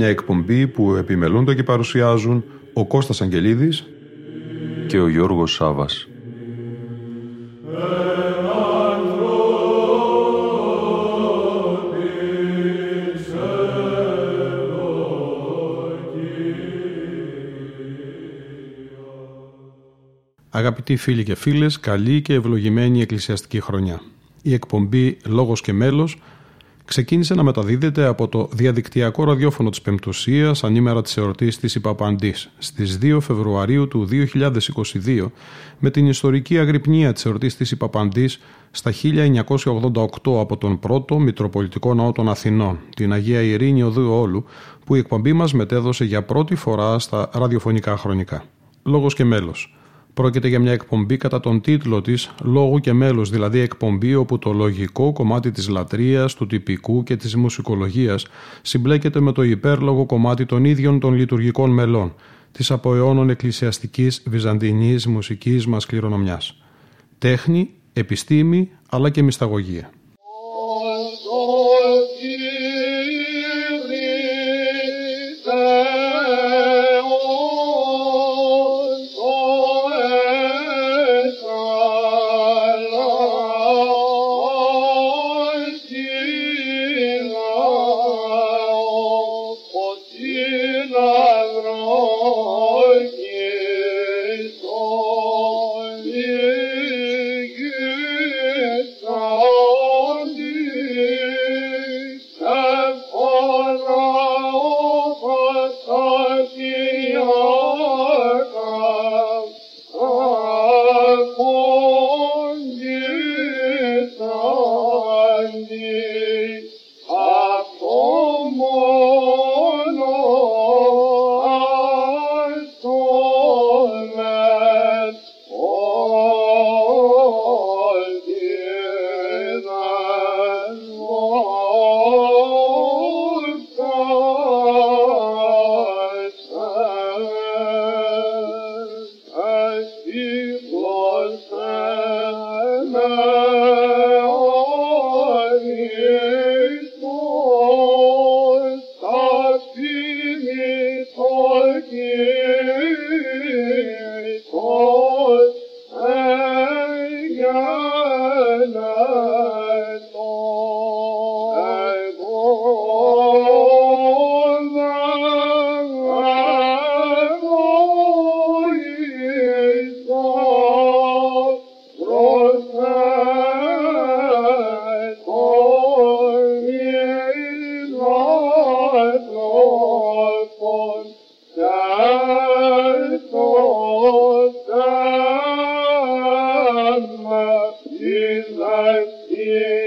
Μια εκπομπή που επιμελούνται και παρουσιάζουν ο Κώστας Αγγελίδης και ο Γιώργος Σάβας. Αγαπητοί φίλοι και φίλες, καλή και ευλογημένη εκκλησιαστική χρονιά. Η εκπομπή «Λόγος και μέλος» ξεκίνησε να μεταδίδεται από το διαδικτυακό ραδιόφωνο της Πεμπτουσίας ανήμερα της εορτής της Ιπαπαντής στις 2 Φεβρουαρίου του 2022 με την ιστορική αγρυπνία της εορτής της Ιπαπαντής στα 1988 από τον πρώτο Μητροπολιτικό Ναό των Αθηνών, την Αγία Ειρήνη Οδού Όλου, που η εκπομπή μας μετέδωσε για πρώτη φορά στα ραδιοφωνικά χρονικά. Λόγος και μέλος. Πρόκειται για μια εκπομπή κατά τον τίτλο της «Λόγου και μέλος», δηλαδή εκπομπή όπου το λογικό κομμάτι της λατρείας, του τυπικού και της μουσικολογίας συμπλέκεται με το υπέρλογο κομμάτι των ίδιων των λειτουργικών μελών, της από αιώνων εκκλησιαστικής βυζαντινής μουσικής μας κληρονομιάς. Τέχνη, επιστήμη αλλά και μυσταγωγία. life thy.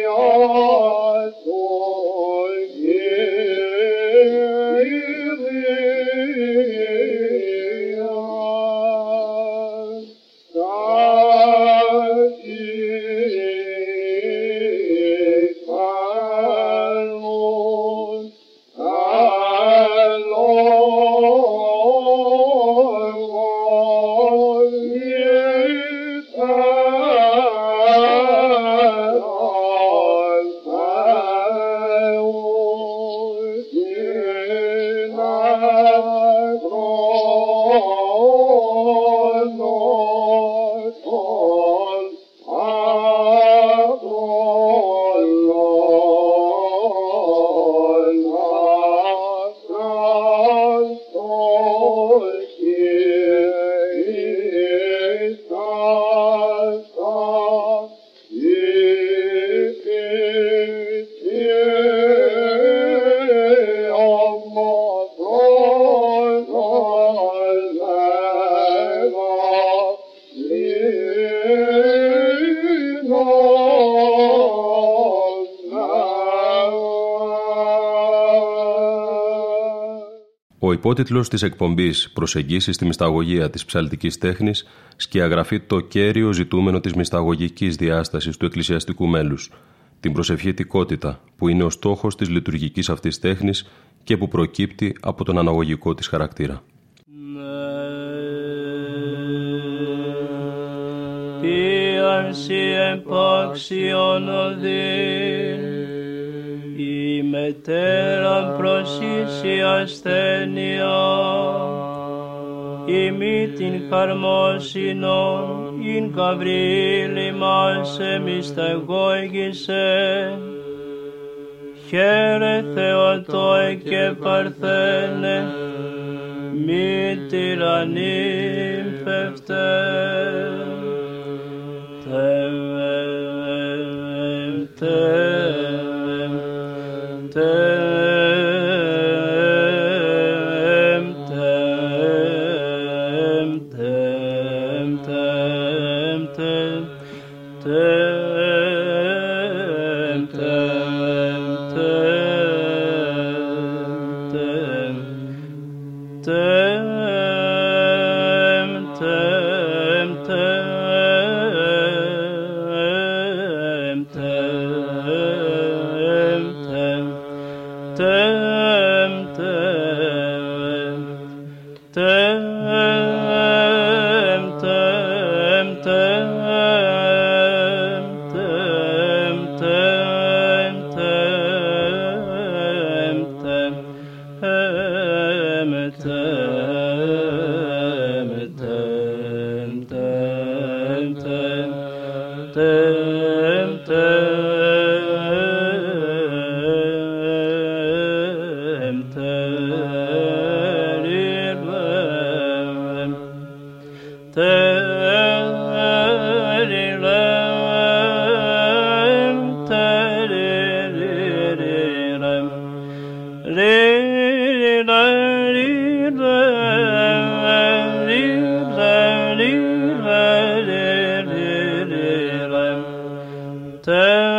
Ο υπότιτλος της εκπομπής «Προσεγγίσεις στη μυσταγωγία της ψαλτικής τέχνης» σκιαγραφεί το κέριο ζητούμενο της μυσταγωγικής διάστασης του εκκλησιαστικού μέλους, την προσευχητικότητα που είναι ο στόχος της λειτουργικής αυτής τέχνης και που προκύπτει από τον αναγωγικό της χαρακτήρα. η μητέραν προσήσει ασθένεια, ημί την χαρμόσυνον, ειν καβρίλη μας εμισταγώγησε, χαίρε Θεοτόε και Παρθένε, μη τυραννύμφευτε. Θεέ, Θεέ, 对。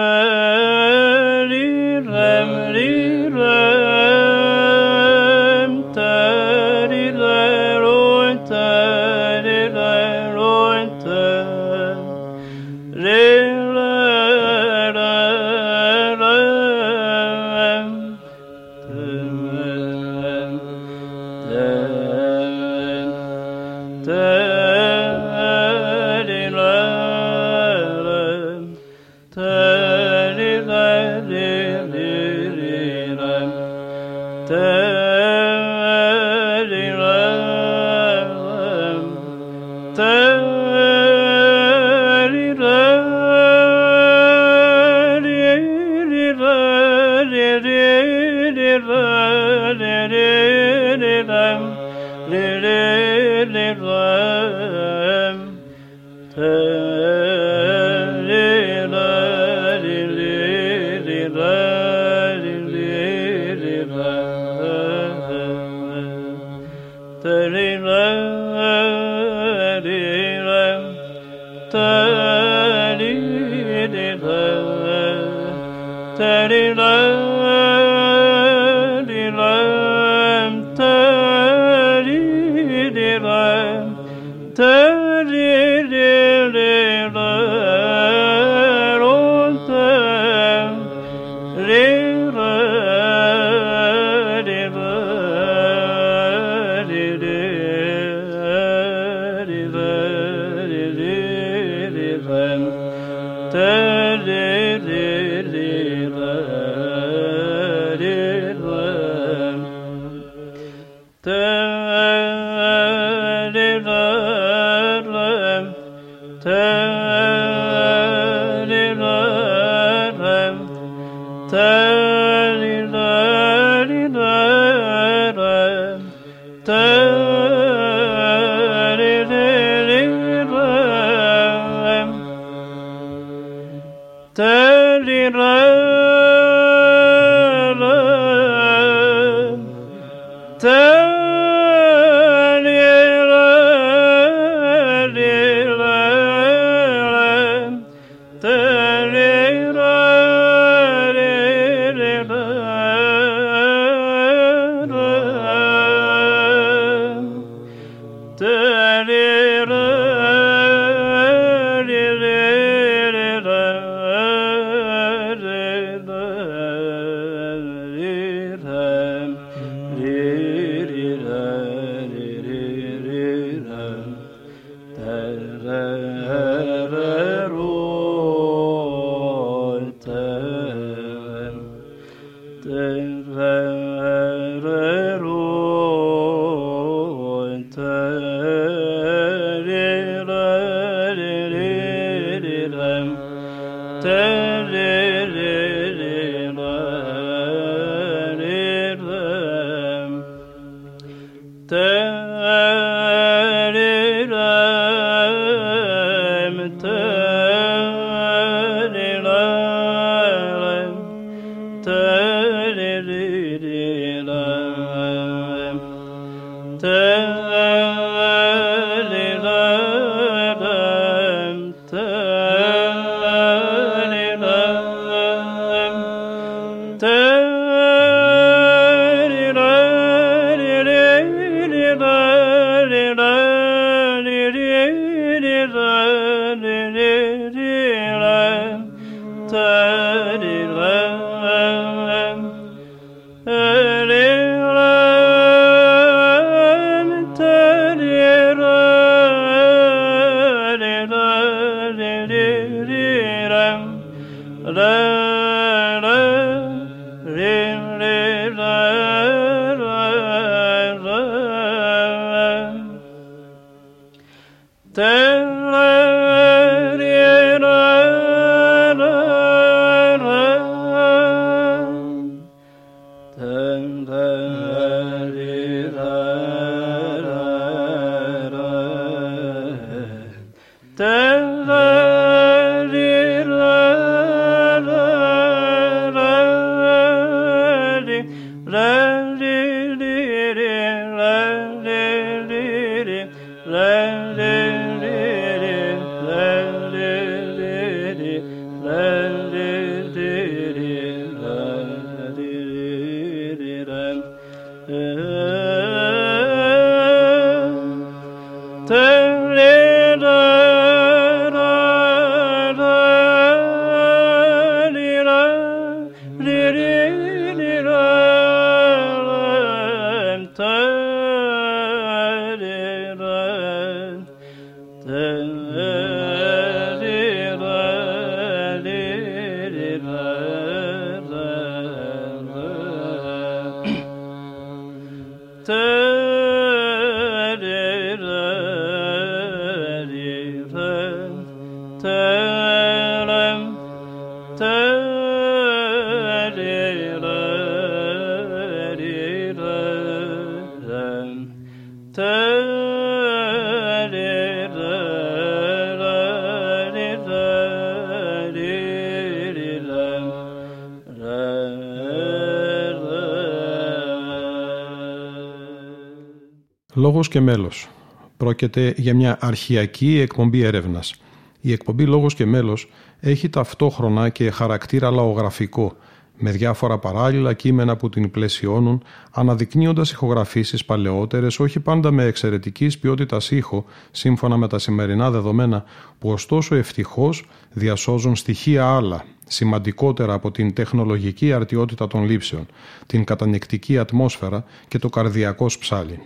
Λόγος και μέλος. Πρόκειται για μια αρχιακή εκπομπή έρευνας. Η εκπομπή Λόγος και μέλος έχει ταυτόχρονα και χαρακτήρα λαογραφικό, με διάφορα παράλληλα κείμενα που την πλαισιώνουν, αναδεικνύοντας ηχογραφήσεις παλαιότερες, όχι πάντα με εξαιρετικής ποιότητας ήχο, σύμφωνα με τα σημερινά δεδομένα, που ωστόσο ευτυχώς διασώζουν στοιχεία άλλα, σημαντικότερα από την τεχνολογική αρτιότητα των λήψεων, την κατανεκτική ατμόσφαιρα και το καρδιακό ψάλι.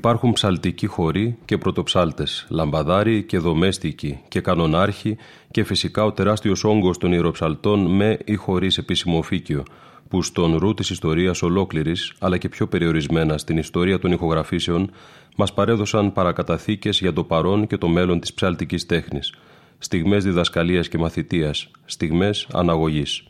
Υπάρχουν ψαλτικοί χωροί και πρωτοψάλτες, λαμπαδάροι και δομέστικοι και κανονάρχοι και φυσικά ο τεράστιος όγκος των ιεροψαλτών με ή χωρίς επίσημο οφίκιο, που στον ρου της ιστορίας ολόκληρης, αλλά και πιο περιορισμένα στην ιστορία των ηχογραφήσεων, μας παρέδωσαν παρακαταθήκες για το παρόν και το μέλλον της ψαλτικής τέχνης, στιγμές διδασκαλίας και μαθητείας, στιγμές αναγωγής.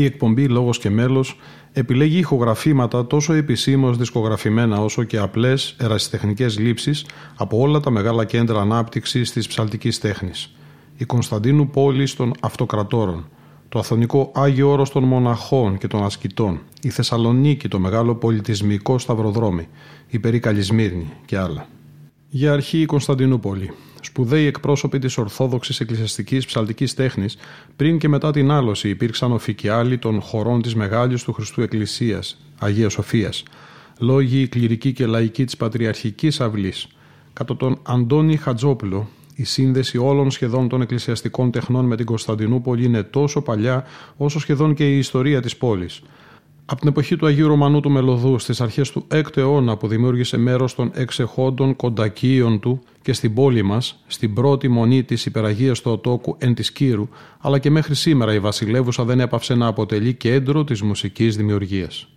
Η εκπομπή Λόγος και Μέλος επιλέγει ηχογραφήματα τόσο επισήμως δισκογραφημένα όσο και απλές ερασιτεχνικές λήψεις από όλα τα μεγάλα κέντρα ανάπτυξης της ψαλτικής τέχνης. Η Κωνσταντίνου πόλη των Αυτοκρατόρων, το Αθωνικό Άγιο Όρος των Μοναχών και των Ασκητών, η Θεσσαλονίκη, το μεγάλο πολιτισμικό σταυροδρόμι, η Περίκαλη Σμύρνη και άλλα. Για αρχή η Κωνσταντινούπολη σπουδαίοι εκπρόσωποι της Ορθόδοξης Εκκλησιαστικής Ψαλτικής Τέχνης, πριν και μετά την άλωση υπήρξαν οφικιάλοι των χωρών της Μεγάλης του Χριστού Εκκλησίας, Αγίας Σοφίας, λόγοι κληρικοί και λαϊκοί της Πατριαρχικής Αυλής. Κατά τον Αντώνη Χατζόπουλο, η σύνδεση όλων σχεδόν των εκκλησιαστικών τεχνών με την Κωνσταντινούπολη είναι τόσο παλιά όσο σχεδόν και η ιστορία της πόλης. Από την εποχή του Αγίου Ρωμανού του Μελωδού στις αρχές του 6ου αιώνα που δημιούργησε μέρος των εξεχόντων κοντακίων του και στην πόλη μας, στην πρώτη μονή της υπεραγίας του Οτόκου εν της Κύρου, αλλά και μέχρι σήμερα η βασιλεύουσα δεν έπαυσε να αποτελεί κέντρο της μουσικής δημιουργίας.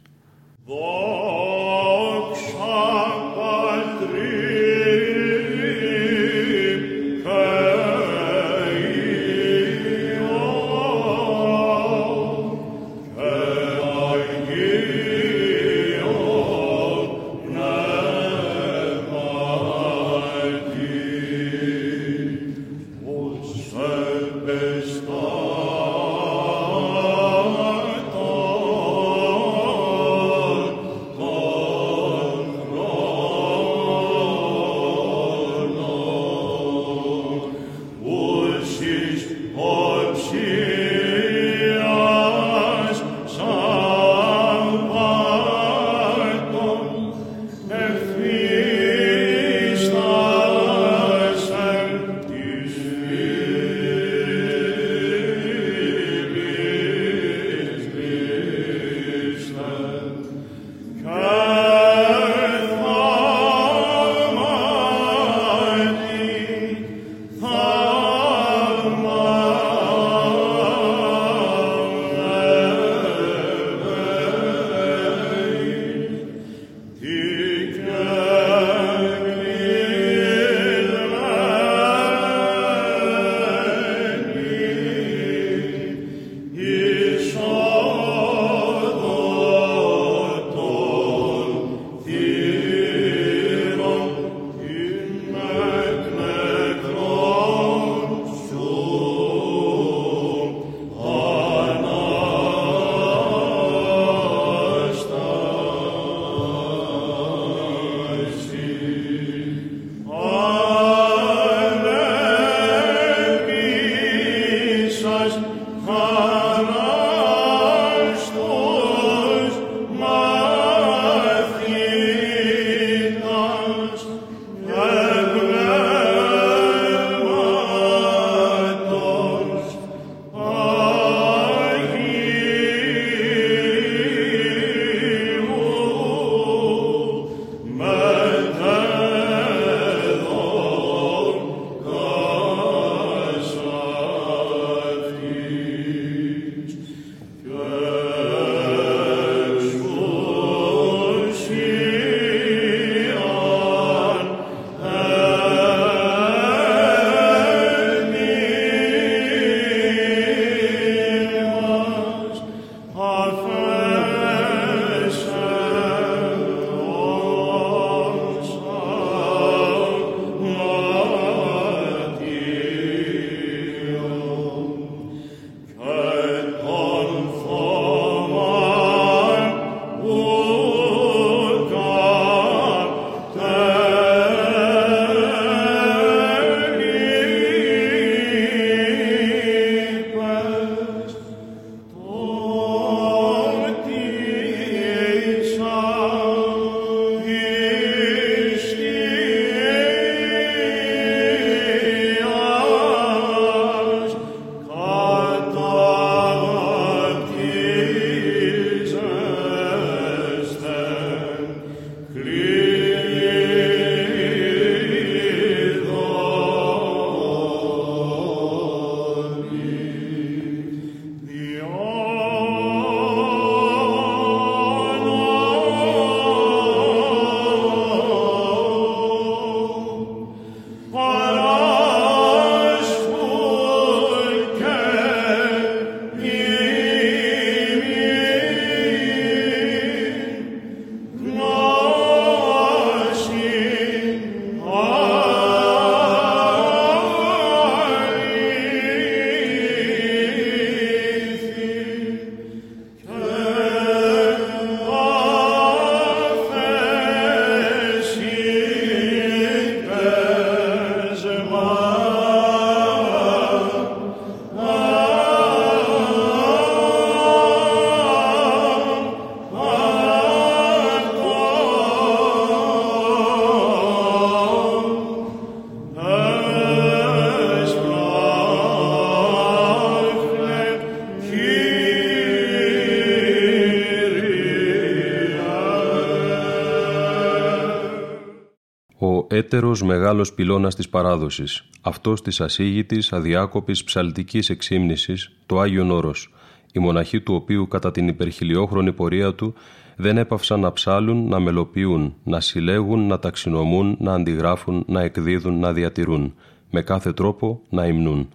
Έτερος μεγάλος πυλώνας της παράδοσης, αυτός της ασύγητης, αδιάκοπης ψαλτικής εξύμνησης, το Άγιον Όρος, η μοναχή του οποίου κατά την υπερχιλιόχρονη πορεία του δεν έπαυσαν να ψάλουν, να μελοποιούν, να συλλέγουν, να ταξινομούν, να αντιγράφουν, να εκδίδουν, να διατηρούν, με κάθε τρόπο να υμνούν.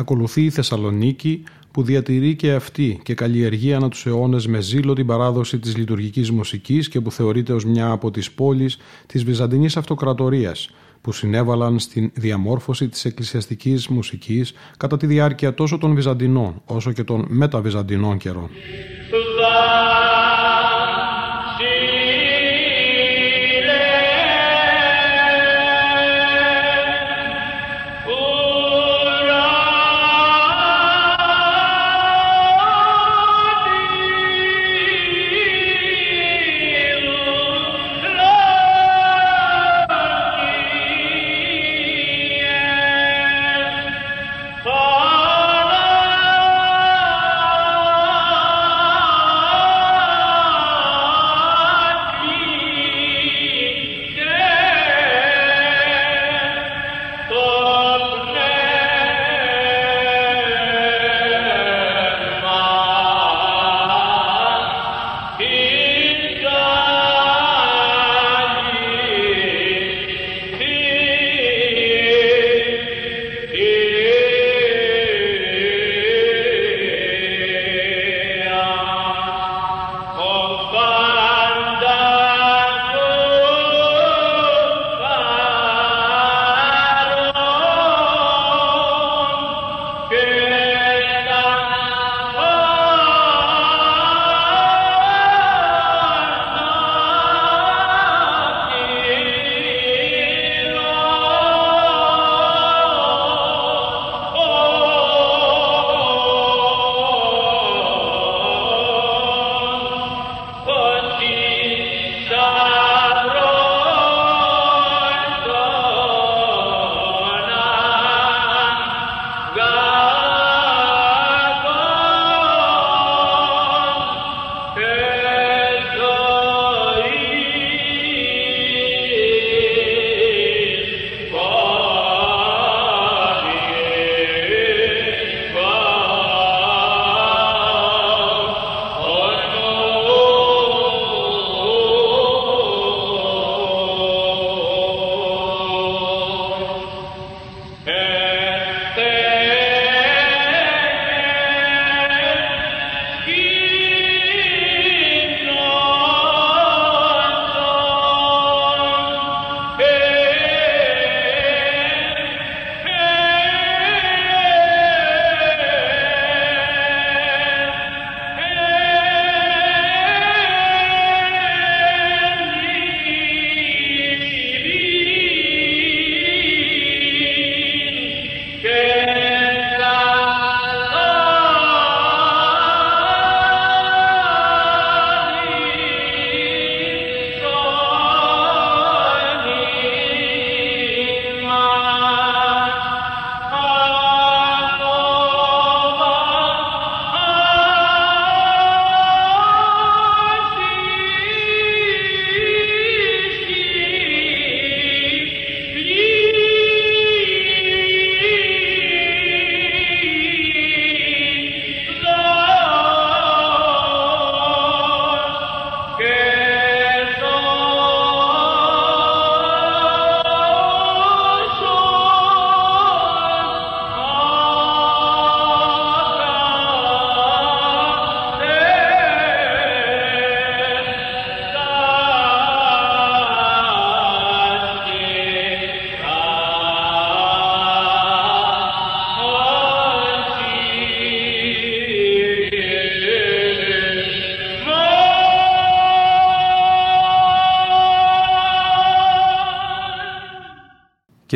Ακολουθεί η Θεσσαλονίκη που διατηρεί και αυτή και καλλιεργεί ανά τους αιώνες με ζήλο την παράδοση της λειτουργικής μουσικής και που θεωρείται ως μια από τις πόλεις της Βυζαντινής Αυτοκρατορίας που συνέβαλαν στην διαμόρφωση της εκκλησιαστικής μουσικής κατά τη διάρκεια τόσο των Βυζαντινών όσο και των μεταβυζαντινών καιρών.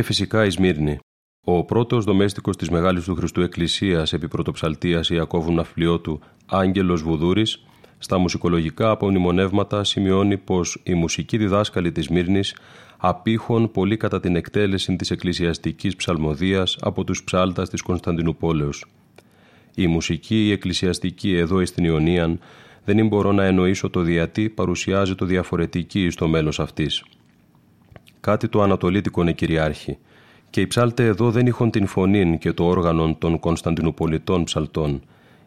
Φυσικά η Σμύρνη. Ο πρώτος δομέστικος της Μεγάλης του Χριστού Εκκλησίας επί πρωτοψαλτίας Ιακώβου Ναυπλιώτου, Άγγελος Βουδούρης, στα μουσικολογικά απομνημονεύματα σημειώνει πως οι μουσικοί διδάσκαλοι της Μύρνη απήχων πολύ κατά την εκτέλεση της εκκλησιαστικής ψαλμοδίας από τους ψάλτας της Κωνσταντινούπολεως. Η μουσική η εκκλησιαστική εδώ στην Ιωνίαν δεν μπορώ να εννοήσω το διατί παρουσιάζει το διαφορετική στο μέλος αυτής κάτι το ανατολίτικο κυριάρχη, και οι ψάλτες εδώ δεν είχαν την φωνή και το όργανο των Κωνσταντινουπολιτών ψαλτών.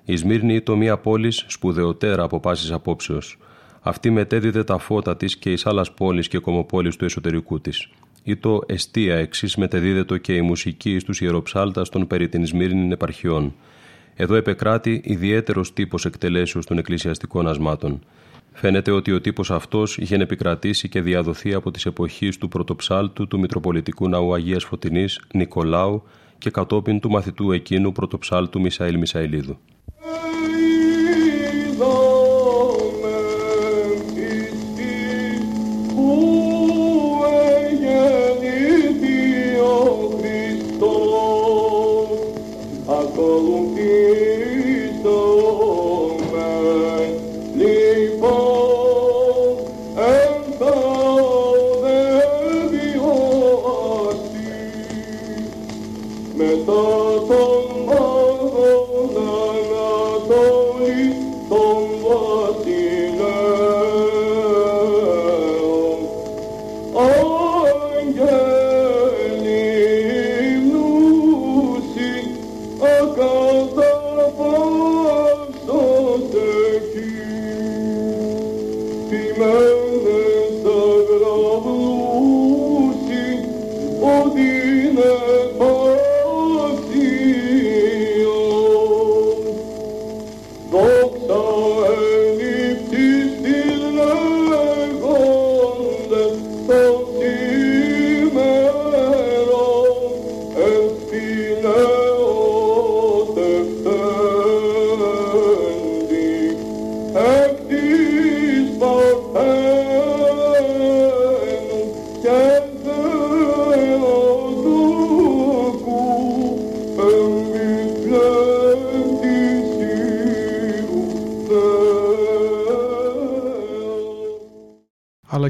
Η Σμύρνη το μία πόλης σπουδαιοτέρα από πάσης απόψεως. Αυτή μετέδιδε τα φώτα της και ει άλλα πόλει και κομοπόλεις του εσωτερικού της. Ή το εστία εξής μετεδίδετο και η μουσική στους ιεροψάλτας των περί την Σμύρνη επαρχιών. Εδώ επεκράτη ιδιαίτερος τύπος εκτελέσεως των εκκλησιαστικών ασμάτων. Φαίνεται ότι ο τύπος αυτός είχε επικρατήσει και διαδοθεί από τις εποχές του πρωτοψάλτου του Μητροπολιτικού Ναού Αγίας Φωτεινής Νικολάου και κατόπιν του μαθητού εκείνου πρωτοψάλτου Μισαήλ Μισαηλίδου.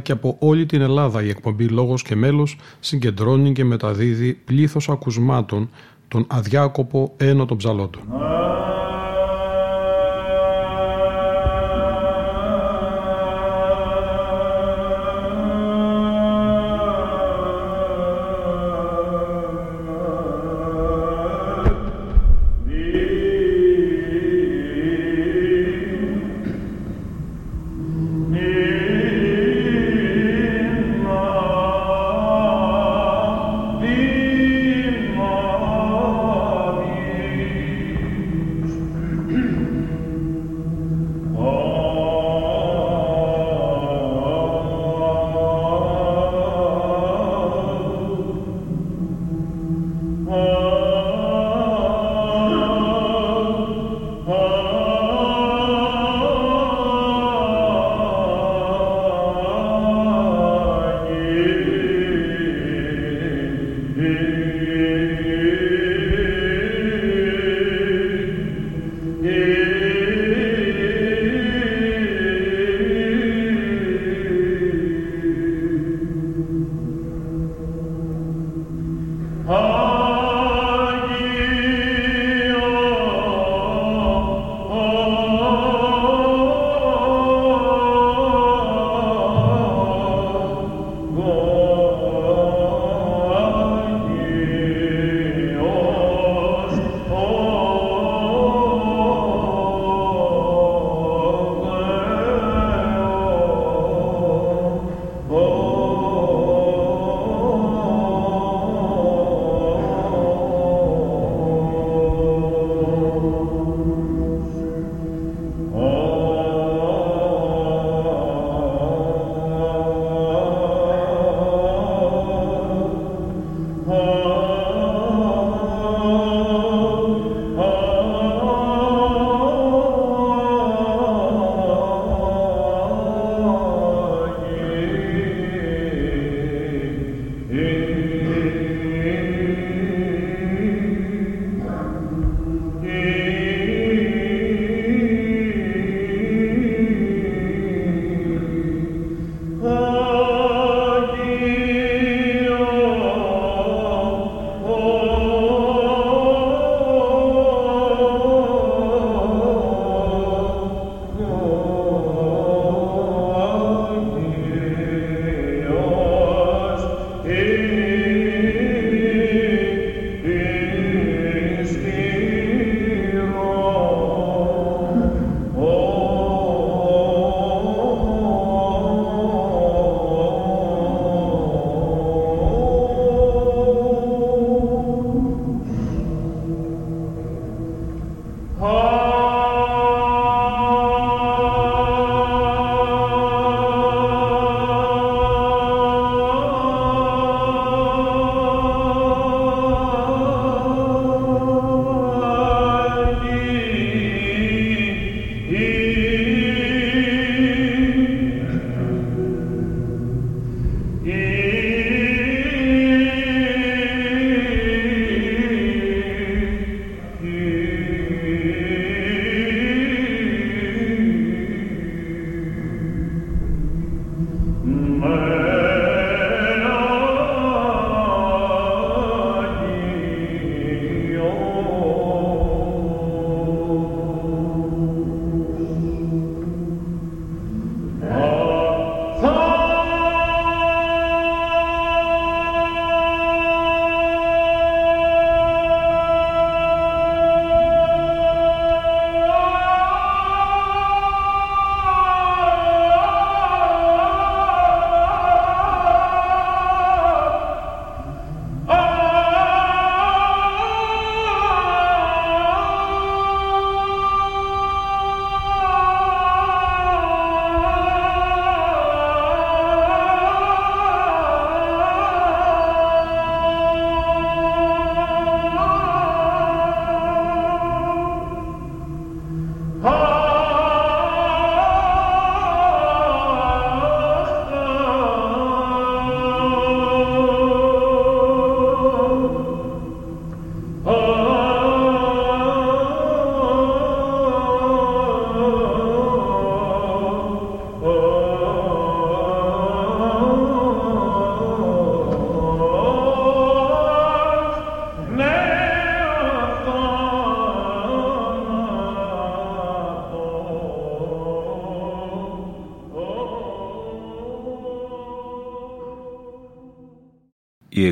Και από όλη την Ελλάδα η εκπομπή «Λόγος και μέλος» συγκεντρώνει και μεταδίδει πλήθος ακουσμάτων τον αδιάκοπο ένο των ψαλότων.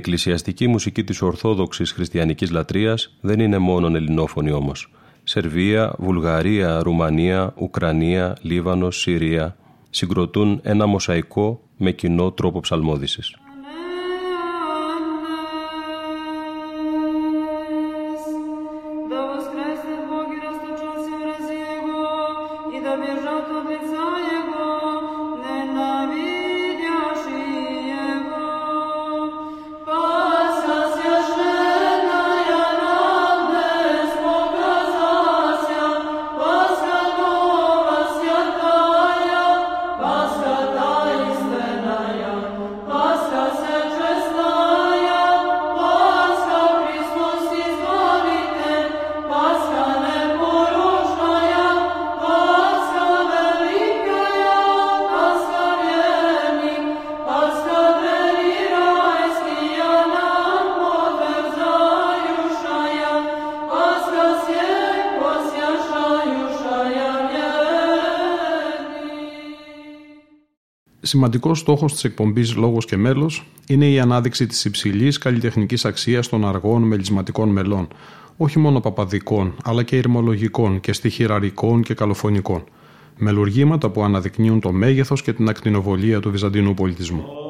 Εκκλησιαστική μουσική της Ορθόδοξης Χριστιανικής Λατρείας δεν είναι μόνον ελληνόφωνη όμως. Σερβία, Βουλγαρία, Ρουμανία, Ουκρανία, Λίβανος, Συρία συγκροτούν ένα μοσαϊκό με κοινό τρόπο ψαλμόδησης. Σημαντικός στόχος της εκπομπής Λόγος και Μέλος είναι η ανάδειξη της υψηλής καλλιτεχνικής αξίας των αργών μελισματικών μελών, όχι μόνο παπαδικών, αλλά και ηρμολογικών και στοιχειραρικών και καλοφωνικών. Μελουργήματα που αναδεικνύουν το μέγεθος και την ακτινοβολία του βυζαντινού πολιτισμού.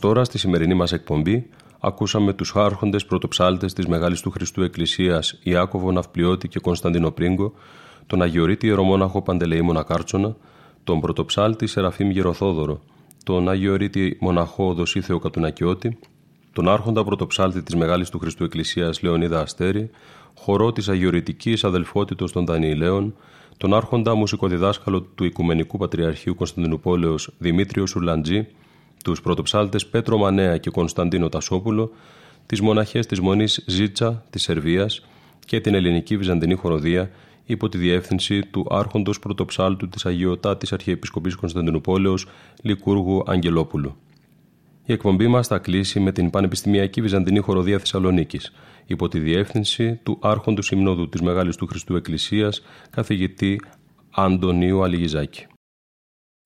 Τώρα στη σημερινή μας εκπομπή ακούσαμε τους χάρχοντες πρωτοψάλτες της Μεγάλης του Χριστού Εκκλησίας Ιάκωβο Ναυπλιώτη και Κωνσταντίνο Πρίγκο, τον Αγιορείτη Ιερομόναχο Παντελεήμονα Κάρτσονα, τον πρωτοψάλτη Σεραφείμ Γεροθόδωρο, τον Αγιορείτη Μοναχό Δοσίθεο Κατουνακιώτη, τον Άρχοντα Πρωτοψάλτη της Μεγάλης του Χριστού Εκκλησίας Λεωνίδα Αστέρη, χορό της Αγιορητικής Αδελφότητος των Δανιηλαίων, τον Άρχοντα Μουσικοδιδάσκαλο του Οικουμενικού Πατριαρχείου Κωνσταντινούπολεως Δημήτριος Σουρλαντζή, τους πρωτοψάλτες Πέτρο Μανέα και Κωνσταντίνο Τασόπουλο, τις μοναχές της Μονής Ζήτσα της Σερβίας και την ελληνική βυζαντινή χοροδία υπό τη διεύθυνση του άρχοντος πρωτοψάλτου της Αγιωτάτης Αρχιεπισκοπής Κωνσταντινούπολεως Λικούργου Αγγελόπουλου. Η εκπομπή μας θα κλείσει με την Πανεπιστημιακή Βυζαντινή Χοροδία Θεσσαλονίκης υπό τη διεύθυνση του άρχοντου Συμνόδου της Μεγάλης του Χριστού Εκκλησίας καθηγητή Αντωνίου Αλιγιζάκη.